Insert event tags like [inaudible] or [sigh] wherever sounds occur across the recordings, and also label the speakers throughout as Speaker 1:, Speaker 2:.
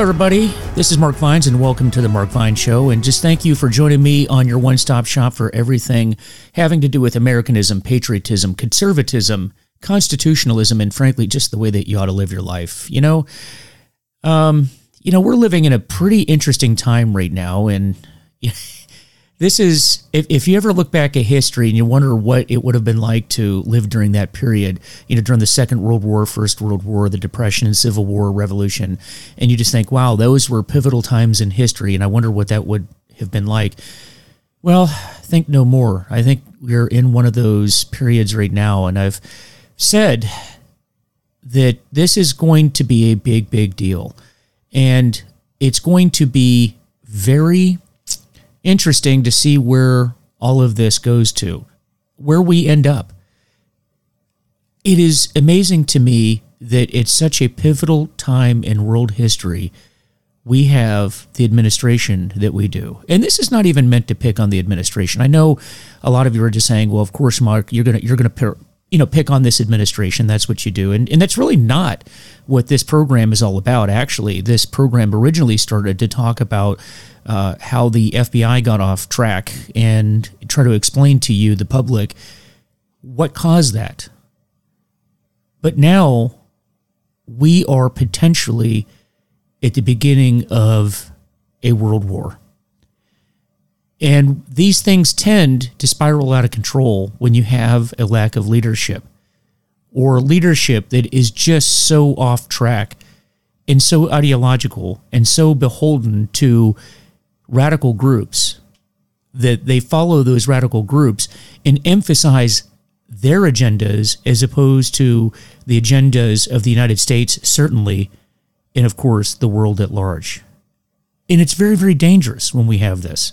Speaker 1: everybody. This is Mark Vines, and welcome to the Mark Vines Show. And just thank you for joining me on your one stop shop for everything having to do with Americanism, patriotism, conservatism, constitutionalism, and frankly, just the way that you ought to live your life. You know, um, you know, we're living in a pretty interesting time right now, and [laughs] this is if, if you ever look back at history and you wonder what it would have been like to live during that period you know during the second world war first world war the depression and civil war revolution and you just think wow those were pivotal times in history and i wonder what that would have been like. Well think no more. I think we're in one of those periods right now and i've said that this is going to be a big big deal and it's going to be very interesting to see where all of this goes to, where we end up. It is amazing to me that it's such a pivotal time in world history. We have the administration that we do. And this is not even meant to pick on the administration. I know a lot of you are just saying, well, of course, Mark, you're going to, you're going to, you know, pick on this administration. That's what you do. And, and that's really not what this program is all about. Actually, this program originally started to talk about uh, how the FBI got off track and try to explain to you, the public, what caused that. But now we are potentially at the beginning of a world war. And these things tend to spiral out of control when you have a lack of leadership or leadership that is just so off track and so ideological and so beholden to radical groups that they follow those radical groups and emphasize their agendas as opposed to the agendas of the United States, certainly, and of course, the world at large. And it's very, very dangerous when we have this.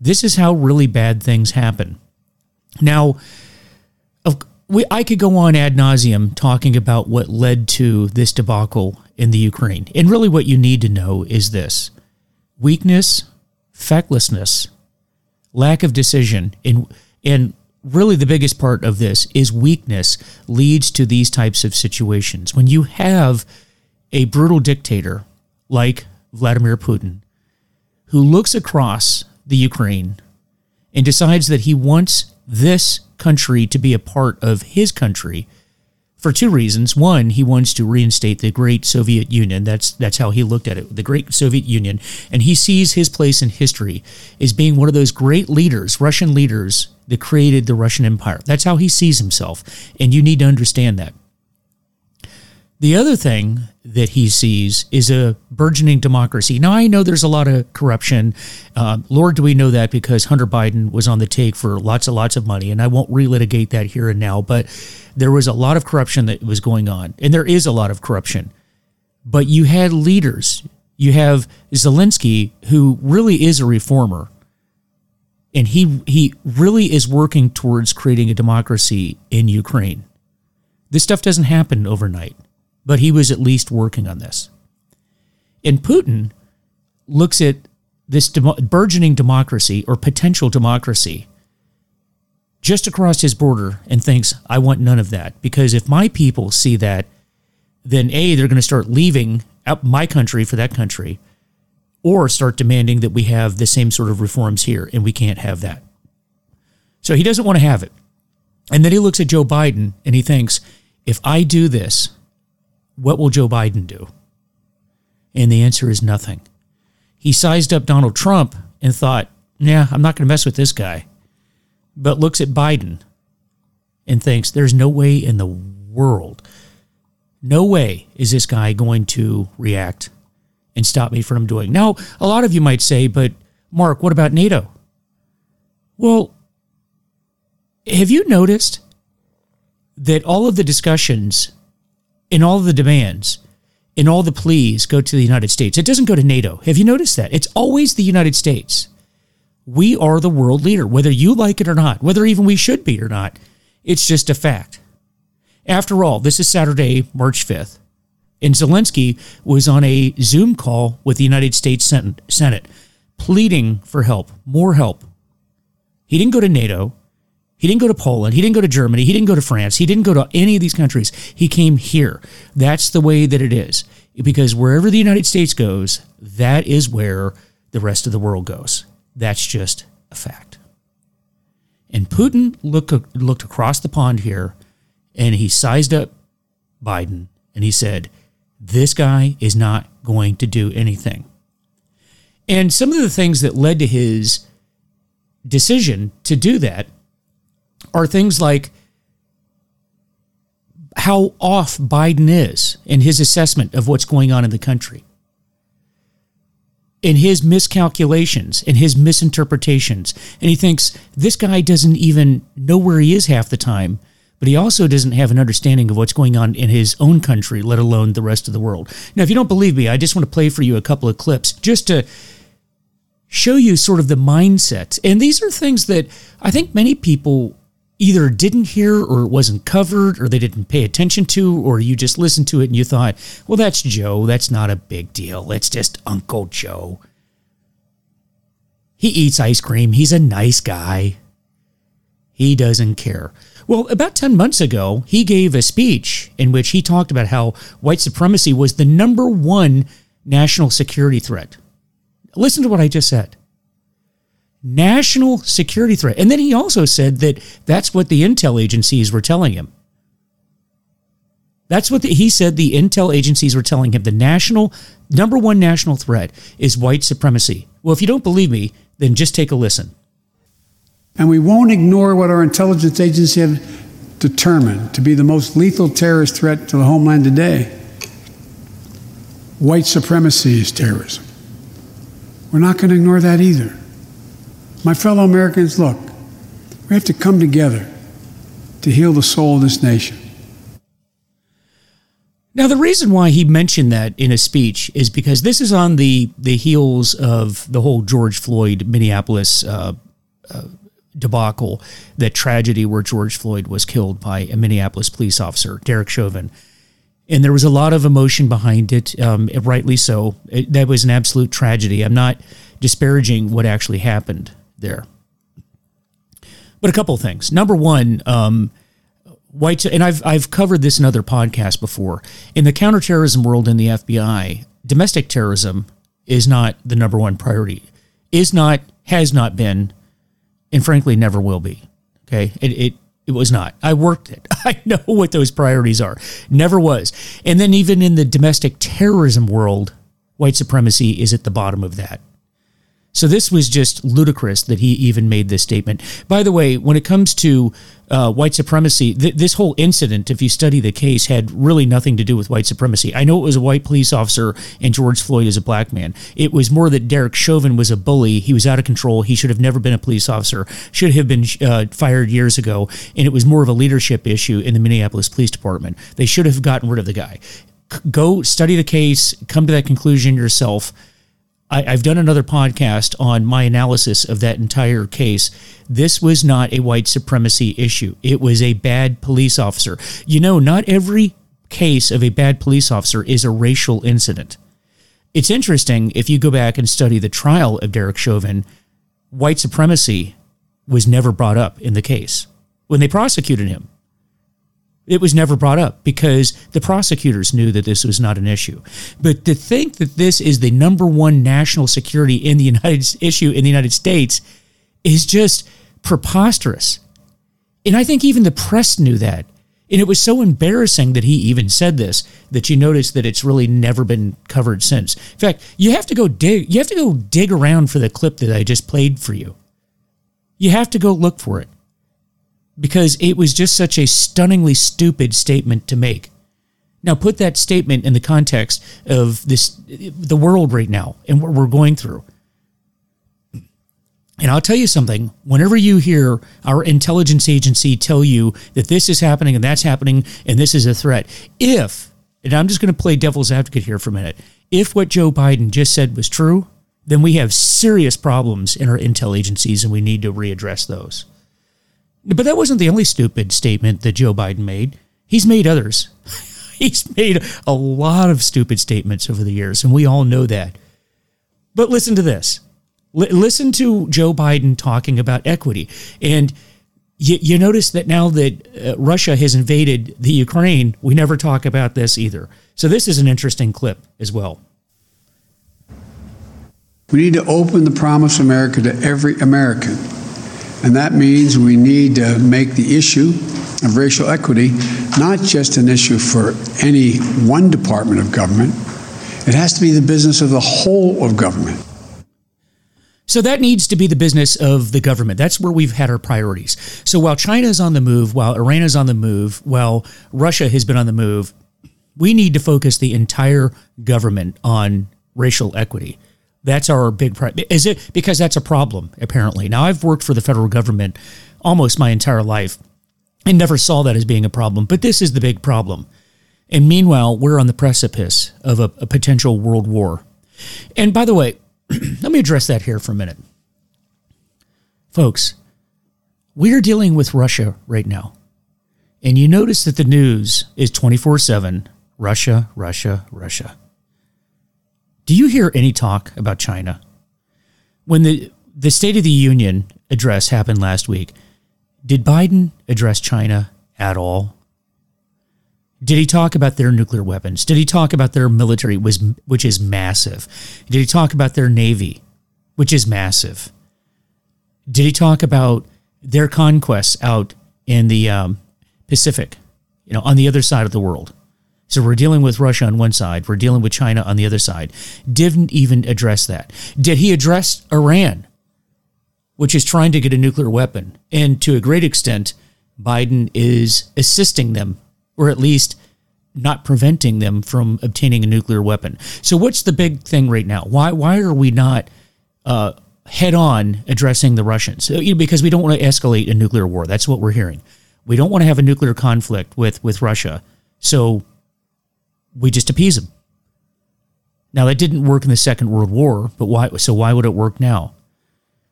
Speaker 1: This is how really bad things happen. Now, we, I could go on ad nauseum talking about what led to this debacle in the Ukraine. And really, what you need to know is this weakness, fecklessness, lack of decision, and, and really the biggest part of this is weakness leads to these types of situations. When you have a brutal dictator like Vladimir Putin who looks across the Ukraine and decides that he wants this country to be a part of his country for two reasons. One, he wants to reinstate the great Soviet Union. That's that's how he looked at it, the great Soviet Union, and he sees his place in history as being one of those great leaders, Russian leaders that created the Russian Empire. That's how he sees himself, and you need to understand that. The other thing that he sees is a burgeoning democracy. Now, I know there's a lot of corruption. Uh, Lord, do we know that because Hunter Biden was on the take for lots and lots of money, and I won't relitigate that here and now, but there was a lot of corruption that was going on, and there is a lot of corruption. But you had leaders. You have Zelensky, who really is a reformer, and he he really is working towards creating a democracy in Ukraine. This stuff doesn't happen overnight but he was at least working on this. And Putin looks at this burgeoning democracy or potential democracy just across his border and thinks, I want none of that. Because if my people see that, then A, they're going to start leaving out my country for that country, or start demanding that we have the same sort of reforms here, and we can't have that. So he doesn't want to have it. And then he looks at Joe Biden and he thinks, if I do this, what will Joe Biden do? And the answer is nothing. He sized up Donald Trump and thought, yeah, I'm not going to mess with this guy. But looks at Biden and thinks, there's no way in the world, no way is this guy going to react and stop me from doing. Now, a lot of you might say, but Mark, what about NATO? Well, have you noticed that all of the discussions in all the demands, in all the pleas go to the United States. It doesn't go to NATO. Have you noticed that? It's always the United States. We are the world leader, whether you like it or not, whether even we should be or not. It's just a fact. After all, this is Saturday, March 5th, and Zelensky was on a Zoom call with the United States Senate, pleading for help, more help. He didn't go to NATO. He didn't go to Poland. He didn't go to Germany. He didn't go to France. He didn't go to any of these countries. He came here. That's the way that it is. because wherever the United States goes, that is where the rest of the world goes. That's just a fact. And Putin look, looked across the pond here and he sized up Biden and he said, This guy is not going to do anything. And some of the things that led to his decision to do that are things like how off Biden is in his assessment of what's going on in the country. In his miscalculations and his misinterpretations. And he thinks this guy doesn't even know where he is half the time, but he also doesn't have an understanding of what's going on in his own country, let alone the rest of the world. Now, if you don't believe me, I just want to play for you a couple of clips just to show you sort of the mindset. And these are things that I think many people either didn't hear or it wasn't covered or they didn't pay attention to or you just listened to it and you thought, well, that's Joe. That's not a big deal. It's just Uncle Joe. He eats ice cream. He's a nice guy. He doesn't care. Well, about 10 months ago, he gave a speech in which he talked about how white supremacy was the number one national security threat. Listen to what I just said national security threat. And then he also said that that's what the intel agencies were telling him. That's what the, he said the intel agencies were telling him. The national, number one national threat is white supremacy. Well, if you don't believe me, then just take a listen.
Speaker 2: And we won't ignore what our intelligence agencies have determined to be the most lethal terrorist threat to the homeland today. White supremacy is terrorism. We're not going to ignore that either. My fellow Americans, look, we have to come together to heal the soul of this nation.
Speaker 1: Now, the reason why he mentioned that in a speech is because this is on the, the heels of the whole George Floyd Minneapolis uh, uh, debacle, that tragedy where George Floyd was killed by a Minneapolis police officer, Derek Chauvin. And there was a lot of emotion behind it, um, rightly so. It, that was an absolute tragedy. I'm not disparaging what actually happened there. But a couple of things. Number one, um, white, and I've I've covered this in other podcasts before. In the counterterrorism world in the FBI, domestic terrorism is not the number one priority. Is not, has not been, and frankly never will be. Okay, it it it was not. I worked it. [laughs] I know what those priorities are. Never was. And then even in the domestic terrorism world, white supremacy is at the bottom of that. So this was just ludicrous that he even made this statement. By the way, when it comes to uh, white supremacy, th- this whole incident, if you study the case, had really nothing to do with white supremacy. I know it was a white police officer and George Floyd is a black man. It was more that Derek Chauvin was a bully. He was out of control. He should have never been a police officer. Should have been uh, fired years ago. And it was more of a leadership issue in the Minneapolis Police Department. They should have gotten rid of the guy. C- go study the case. Come to that conclusion yourself. I, have done another podcast on my analysis of that entire case. This was not a white supremacy issue. It was a bad police officer. You know, not every case of a bad police officer is a racial incident. It's interesting if you go back and study the trial of Derek Chauvin, white supremacy was never brought up in the case when they prosecuted him. It was never brought up because the prosecutors knew that this was not an issue. But to think that this is the number one national security in the [laughs] United issue in the United States is just preposterous. And I think even the press knew that. And it was so embarrassing that he even said this that you notice that it's really never been covered since. In fact, you have to go dig you have to go dig around for the clip that I just played for you. You have to go look for it because it was just such a stunningly stupid statement to make. Now put that statement in the context of this the world right now and what we're going through. And I'll tell you something, whenever you hear our intelligence agency tell you that this is happening and that's happening and this is a threat, if and I'm just going to play devil's advocate here for a minute. If what Joe Biden just said was true, then we have serious problems in our intel agencies and we need to readdress those. But that wasn't the only stupid statement that Joe Biden made. He's made others. [laughs] He's made a lot of stupid statements over the years, and we all know that. But listen to this. L- listen to Joe Biden talking about equity. And you, you notice that now that uh, Russia has invaded the Ukraine, we never talk about this either. So this is an interesting clip as well.
Speaker 2: We need to open the promise of America to every American. And that means we need to make the issue of racial equity not just an issue for any one department of government, it has to be the business of the whole of government.
Speaker 1: So that needs to be the business of the government. That's where we've had our priorities. So while China is on the move, while Iran is on the move, while Russia has been on the move, we need to focus the entire government on racial equity. That's our big problem. Is it because that's a problem apparently? Now I've worked for the federal government almost my entire life and never saw that as being a problem, but this is the big problem. And meanwhile, we're on the precipice of a, a potential world war. And by the way, [clears throat] let me address that here for a minute. Folks, we are dealing with Russia right now. And you notice that the news is 24 7 Russia, Russia, Russia. Do you hear any talk about China? When the, the State of the Union address happened last week, did Biden address China at all? Did he talk about their nuclear weapons? Did he talk about their military, which is massive? Did he talk about their navy, which is massive? Did he talk about their conquests out in the um, Pacific, you know, on the other side of the world? So we're dealing with Russia on one side, we're dealing with China on the other side. Didn't even address that. Did he address Iran, which is trying to get a nuclear weapon? And to a great extent, Biden is assisting them or at least not preventing them from obtaining a nuclear weapon. So, what's the big thing right now? Why why are we not uh, head on addressing the Russians? Uh, because we don't want to escalate a nuclear war. That's what we're hearing. We don't want to have a nuclear conflict with with Russia. So, we just appease them. Now that didn't work in the Second World War, but why? So why would it work now?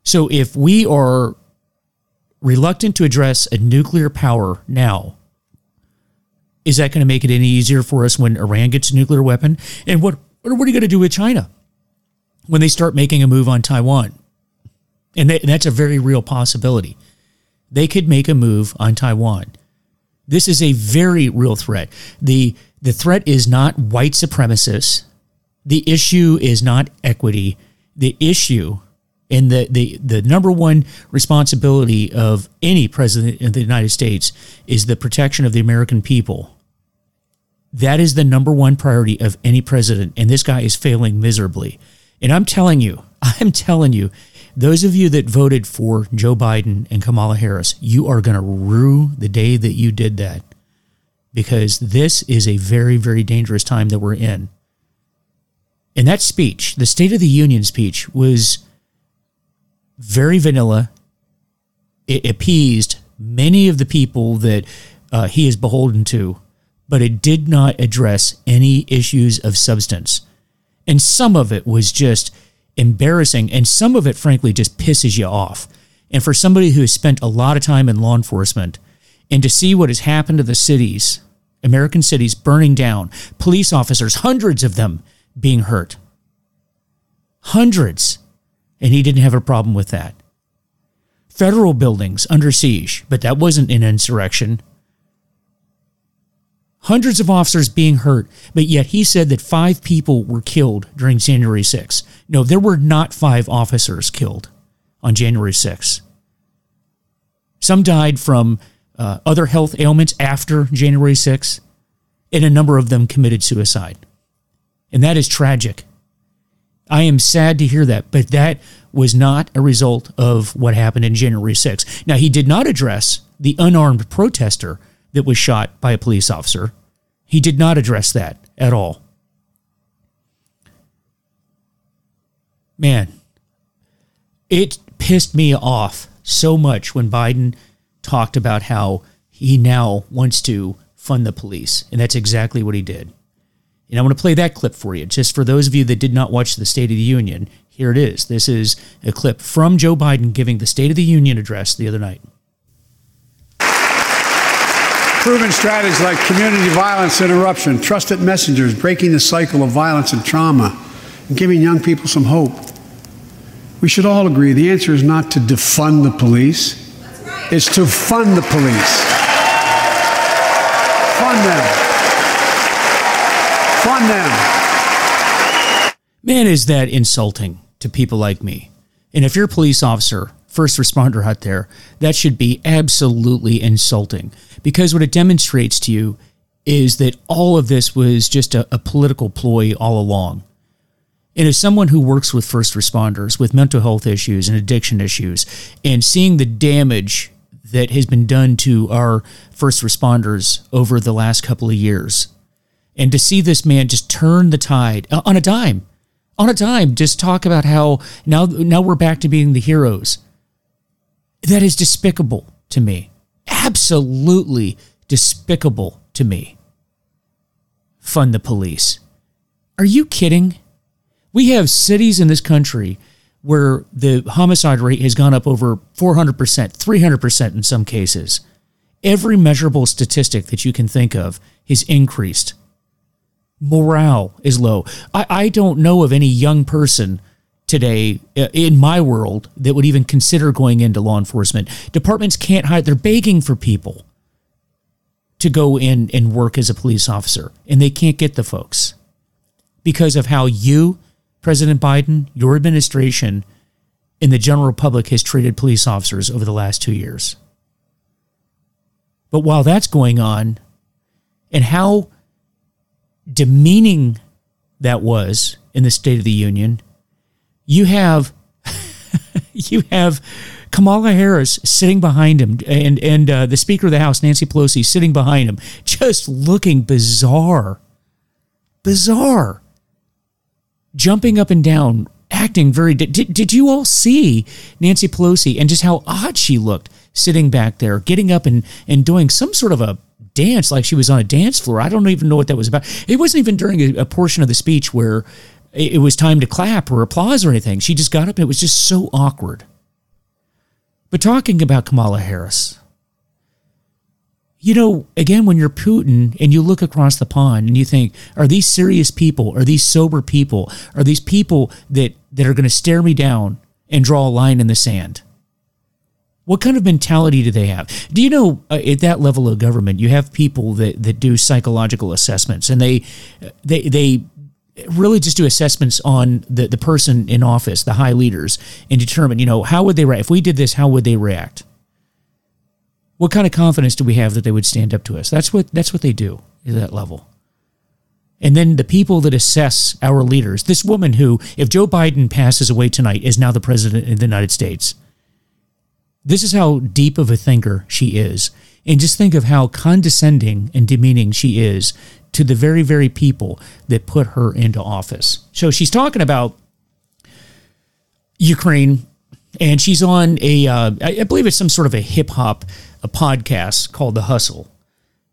Speaker 1: So if we are reluctant to address a nuclear power now, is that going to make it any easier for us when Iran gets a nuclear weapon? And what, what are you going to do with China when they start making a move on Taiwan? And, and that's a very real possibility. They could make a move on Taiwan. This is a very real threat. The, the threat is not white supremacists. The issue is not equity. The issue and the, the, the number one responsibility of any president in the United States is the protection of the American people that is the number one priority of any president, and this guy is failing miserably. And I'm telling you, [laughs] I'm telling you, those of you that voted for Joe Biden and Kamala Harris, you are going to rue the day that you did that because this is a very, very dangerous time that we're in. And that speech, the State of the Union speech, was very vanilla. It appeased many of the people that uh, he is beholden to but it did not address any issues of substance. And some of it was just embarrassing, and some of it, frankly, just pisses you off. And for somebody who has spent a lot of time in law enforcement, and to see what has happened to the cities, American cities burning down, police officers, hundreds of them being hurt. Hundreds. And he didn't have a problem with that. Federal buildings under siege, but that wasn't an insurrection hundreds of officers being hurt, but yet he said that five people were killed during January 6th. No, there were not five officers killed on January 6th. Some died from uh, other health ailments after January 6th, and a number of them committed suicide. And that is tragic. I am sad to hear that, but that was not a result of what happened in January 6th. Now, he did not address the unarmed protester that was shot by a police officer. He did not address that at all. Man, it pissed me off so much when Biden talked about how he now wants to fund the police. And that's exactly what he did. And I want to play that clip for you, just for those of you that did not watch the State of the Union. Here it is. This is a clip from Joe Biden giving the State of the Union address the other night
Speaker 2: proven strategies like community violence interruption, trusted messengers, breaking the cycle of violence and trauma, and giving young people some hope. We should all agree the answer is not to defund the police. It's to fund the police. Fund them. Fund them.
Speaker 1: Man, is that insulting to people like me. And if you're a police officer, first responder out there, that should be absolutely insulting because what it demonstrates to you is that all of this was just a, a political ploy all along. And as someone who works with first responders with mental health issues and addiction issues, and seeing the damage that has been done to our first responders over the last couple of years, and to see this man just turn the tide uh, on a dime, on a dime, just talk about how now now we're back to being the heroes. That is despicable to me. Absolutely despicable to me. Fund the police. Are you kidding? We have cities in this country where the homicide rate has gone up over 400%, 300% in some cases. Every measurable statistic that you can think of has increased. Morale is low. I, I don't know of any young person today uh, in my world that would even consider going into law enforcement. Departments can't hire, they're begging for people to go in and work as a police officer, and they can't get the folks because of how you, President Biden, your administration, and the general public has treated police officers over the last two years. But while that's going on, and how demeaning that was in the State of the Union, you have [laughs] you have Kamala Harris sitting behind him, and and uh, the Speaker of the House, Nancy Pelosi, sitting behind him, just looking bizarre, bizarre, jumping up and down, acting very. Did, did you all see Nancy Pelosi and just how odd she looked sitting back there, getting up and and doing some sort of a dance like she was on a dance floor? I don't even know what that was about. It wasn't even during a, a portion of the speech where it was time to clap or applause or anything. She just got up and it was just so awkward. But talking about Kamala Harris, you know, again, when you're Putin and you look across the pond and you think, are these serious people? Are these sober people? Are these people that, that are going to stare me down and draw a line in the sand? What kind of mentality do they have? Do you know uh, at that level of government, you have people that, that do psychological assessments and they, they, they really just do assessments on the, the person in office, the high leaders, and determine, you know, how would they react? If we did this, how would they react? What kind of confidence do we have that they would stand up to us? That's what that's what they do at that level. And then the people that assess our leaders, this woman who, if Joe Biden passes away tonight, is now the president of the United States. This is how deep of a thinker she is. And just think of how condescending and demeaning she is to the very, very people that put her into office. So she's talking about Ukraine, and she's on a, uh, I believe it's some sort of a hip hop a podcast called The Hustle,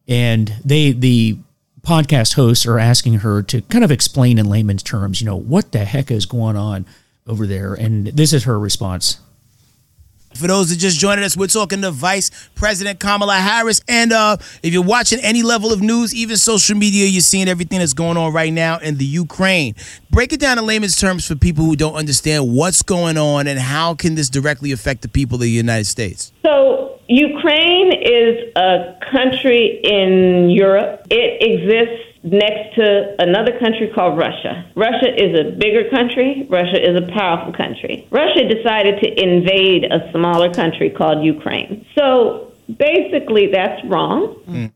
Speaker 1: and they the podcast hosts are asking her to kind of explain in layman's terms, you know, what the heck is going on over there, and this is her response.
Speaker 3: For those that just joined us, we're talking to Vice President Kamala Harris. And uh, if you're watching any level of news, even social media, you're seeing everything that's going on right now in the Ukraine. Break it down in layman's terms for people who don't understand what's going on and how can this directly affect the people of the United States.
Speaker 4: So Ukraine is a country in Europe. It exists next to another country called Russia. Russia is a bigger country. Russia is a powerful country. Russia decided to invade a smaller country called Ukraine. So basically, that's wrong. Mm.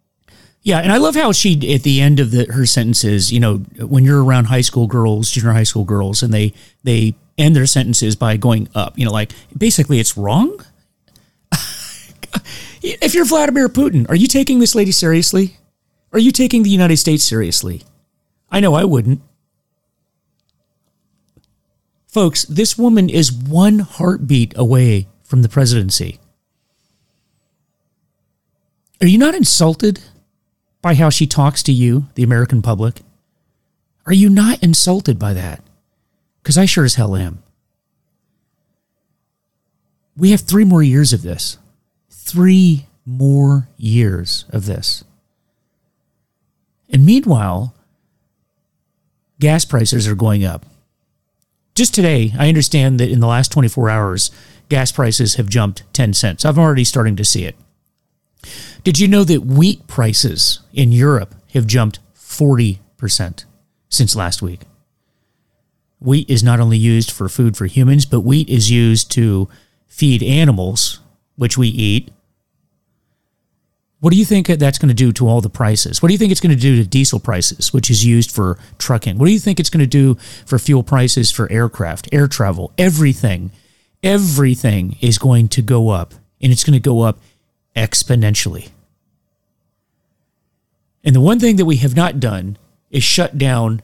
Speaker 1: Yeah, and I love how she at the end of the, her sentences, you know, when you're around high school girls, junior high school girls, and they they end their sentences by going up, you know, like basically it's wrong. [laughs] if you're Vladimir Putin, are you taking this lady seriously? Are you taking the United States seriously? I know I wouldn't. Folks, this woman is one heartbeat away from the presidency. Are you not insulted by how she talks to you, the American public? Are you not insulted by that? Because I sure as hell am. We have three more years of this. Three more years of this. And meanwhile, gas prices are going up. Just today, I understand that in the last 24 hours, gas prices have jumped 10 cents. I'm already starting to see it. Did you know that wheat prices in Europe have jumped 40% since last week? Wheat is not only used for food for humans, but wheat is used to feed animals, which we eat. What do you think that's going to do to all the prices? What do you think it's going to do to diesel prices, which is used for trucking? What do you think it's going to do for fuel prices for aircraft, air travel, everything? Everything is going to go up, and it's going to go up exponentially. And the one thing that we have not done is shut down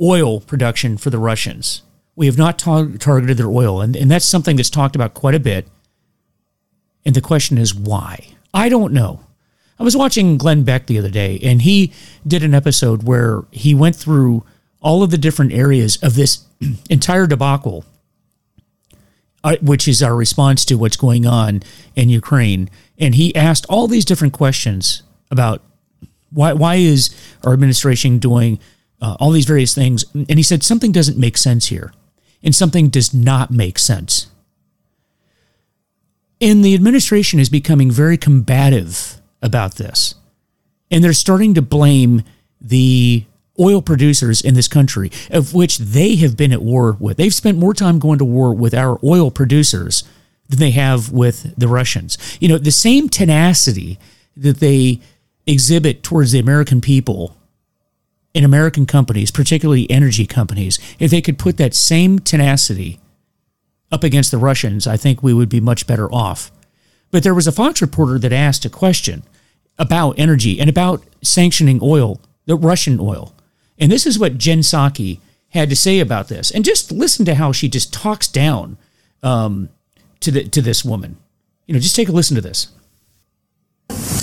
Speaker 1: oil production for the Russians. We have not tar- targeted their oil, and, and that's something that's talked about quite a bit. And the question is why? I don't know. I was watching Glenn Beck the other day, and he did an episode where he went through all of the different areas of this [clears throat] entire debacle, uh, which is our response to what's going on in Ukraine. And he asked all these different questions about why why is our administration doing uh, all these various things, and he said something doesn't make sense here, and something does not make sense. And the administration is becoming very combative about this. And they're starting to blame the oil producers in this country, of which they have been at war with. They've spent more time going to war with our oil producers than they have with the Russians. You know, the same tenacity that they exhibit towards the American people in American companies, particularly energy companies, if they could put that same tenacity up against the Russians, I think we would be much better off. But there was a Fox reporter that asked a question about energy and about sanctioning oil, the Russian oil. And this is what Jen Psaki had to say about this. And just listen to how she just talks down um, to the to this woman. You know, just take a listen to this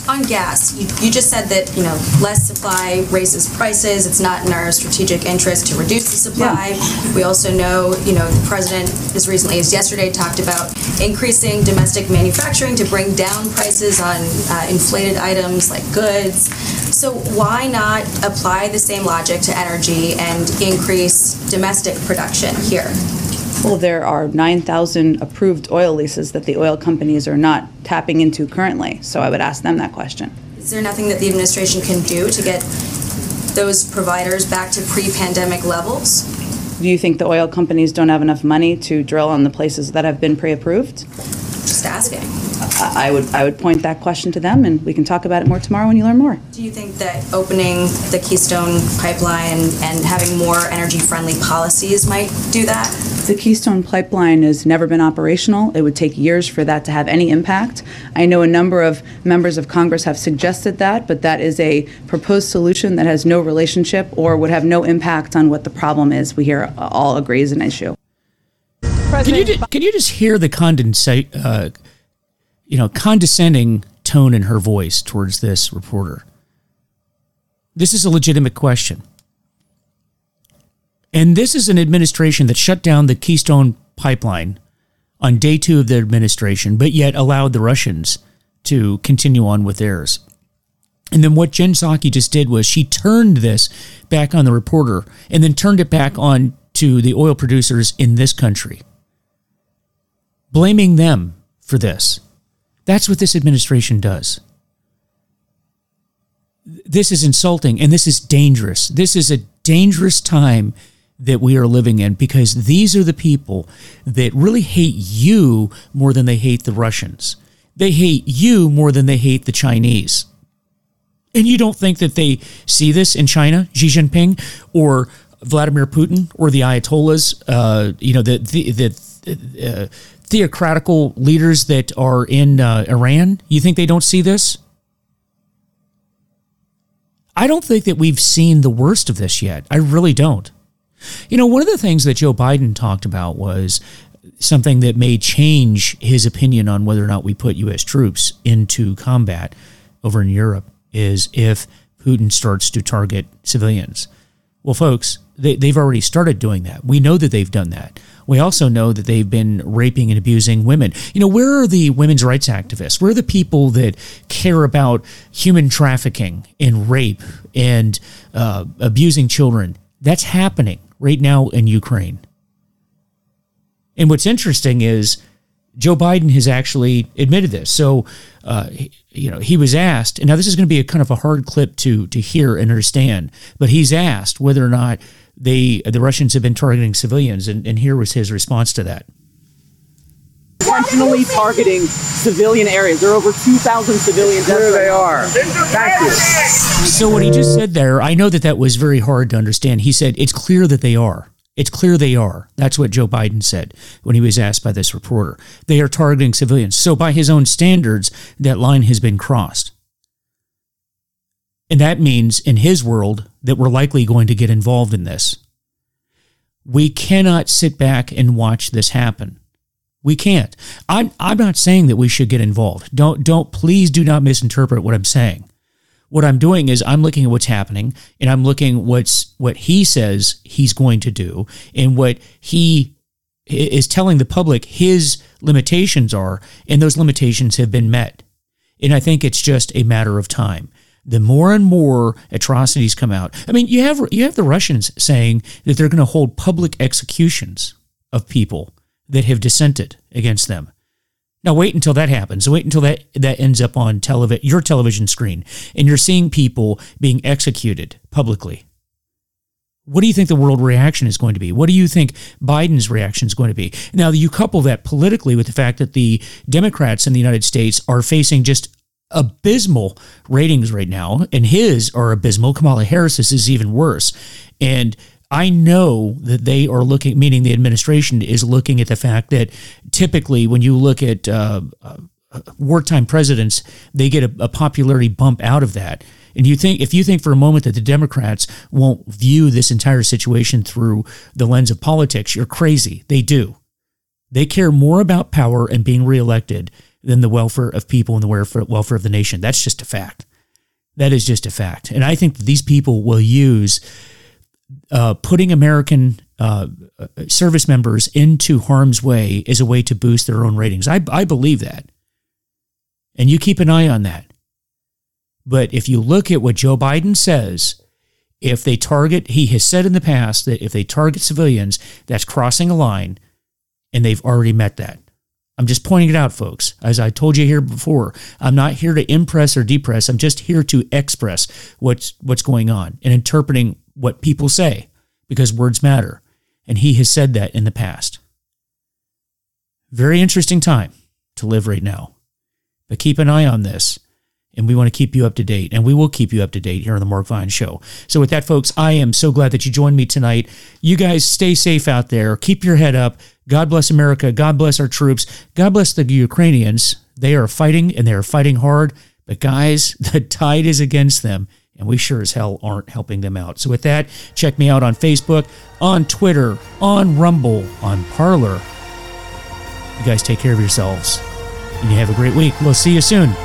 Speaker 5: on gas, you, you just said that, you know, less supply raises prices. It's not in our strategic interest to reduce the supply. We also know, you know, the president as recently as yesterday talked about increasing domestic manufacturing to bring down prices on uh, inflated items like goods. So why not apply the same logic to energy and increase domestic production here?
Speaker 6: Well, there are 9,000 approved oil leases that the oil companies are not tapping into currently. So I would ask them that question.
Speaker 5: Is there nothing that the administration can do to get those providers back to pre-pandemic levels?
Speaker 6: Do you think the oil companies don't have enough money to drill on the places that have been pre-approved?
Speaker 5: Just asking.
Speaker 6: I would I would point that question to them, and we can talk about it more tomorrow when you learn more.
Speaker 5: Do you think that opening the Keystone pipeline and having more energy-friendly policies might do that?
Speaker 6: The Keystone pipeline has never been operational. It would take years for that to have any impact. I know a number of members of Congress have suggested that, but that is a proposed solution that has no relationship or would have no impact on what the problem is. We here all agree is an issue.
Speaker 1: Can you, can you just hear the condensate? uh, you know, condescending tone in her voice towards this reporter. This is a legitimate question. And this is an administration that shut down the Keystone pipeline on day two of their administration, but yet allowed the Russians to continue on with theirs. And then what Jen Psaki just did was she turned this back on the reporter and then turned it back on to the oil producers in this country, blaming them for this. That's what this administration does. This is insulting and this is dangerous. This is a dangerous time that we are living in because these are the people that really hate you more than they hate the Russians. They hate you more than they hate the Chinese. And you don't think that they see this in China, Xi Jinping, or Vladimir Putin, or the Ayatollahs, uh, you know, the, the, the uh, theocratical leaders that are in uh, Iran? You think they don't see this? I don't think that we've seen the worst of this yet. I really don't. You know, one of the things that Joe Biden talked about was something that may change his opinion on whether or not we put U.S. troops into combat over in Europe is if Putin starts to target civilians. Well, folks, they, they've already started doing that. We know that they've done that. We also know that they've been raping and abusing women. You know, where are the women's rights activists? Where are the people that care about human trafficking and rape and uh, abusing children? That's happening right now in Ukraine. And what's interesting is Joe Biden has actually admitted this. So, uh, you know, he was asked, and now this is going to be a kind of a hard clip to to hear and understand, but he's asked whether or not they the Russians have been targeting civilians, and, and here was his response to that.
Speaker 7: Intentionally targeting civilian areas. There are over 2,000 civilians.
Speaker 8: There they are. Thank you.
Speaker 1: So what he just said there, I know that that was very hard to understand. He said it's clear that they are. It's clear they are. That's what Joe Biden said when he was asked by this reporter. They are targeting civilians. So, by his own standards, that line has been crossed. And that means, in his world, that we're likely going to get involved in this. We cannot sit back and watch this happen. We can't. I'm, I'm not saying that we should get involved. Don't, don't, please do not misinterpret what I'm saying what I'm doing is I'm looking at what's happening and I'm looking what's what he says he's going to do and what he is telling the public his limitations are and those limitations have been met. And I think it's just a matter of time. The more and more atrocities come out. I mean, you have you have the Russians saying that they're going to hold public executions of people that have dissented against them. Now wait until that happens. Wait until that that ends up on television, your television screen, and you're seeing people being executed publicly. What do you think the world reaction is going to be? What do you think Biden's reaction is going to be? Now you couple that politically with the fact that the Democrats in the United States are facing just abysmal ratings right now, and his are abysmal. Kamala Harris's is even worse, and I know that they are looking, meaning the administration is looking at the fact that typically when you look at uh, uh, wartime presidents, they get a, a popularity bump out of that. And you think if you think for a moment that the Democrats won't view this entire situation through the lens of politics, you're crazy. They do. They care more about power and being reelected than the welfare of people and the welfare, of the nation. That's just a fact. That is just a fact. And I think these people will use uh, putting American uh, service members into harm's way as a way to boost their own ratings. I, I believe that. And you keep an eye on that. But if you look at what Joe Biden says, if they target, he has said in the past that if they target civilians, that's crossing a line, and they've already met that. I'm just pointing it out, folks. As I told you here before, I'm not here to impress or depress. I'm just here to express what's what's going on and interpreting what people say because words matter. And he has said that in the past. Very interesting time to live right now. But keep an eye on this. And we want to keep you up to date. And we will keep you up to date here on the Mark Vine Show. So, with that, folks, I am so glad that you joined me tonight. You guys stay safe out there. Keep your head up. God bless America. God bless our troops. God bless the Ukrainians. They are fighting and they are fighting hard. But, guys, [laughs] the tide is against them and we sure as hell aren't helping them out. So, with that, check me out on Facebook, on Twitter, on Rumble, on Parler. You guys take care of yourselves, and you have a great week. We'll see you soon.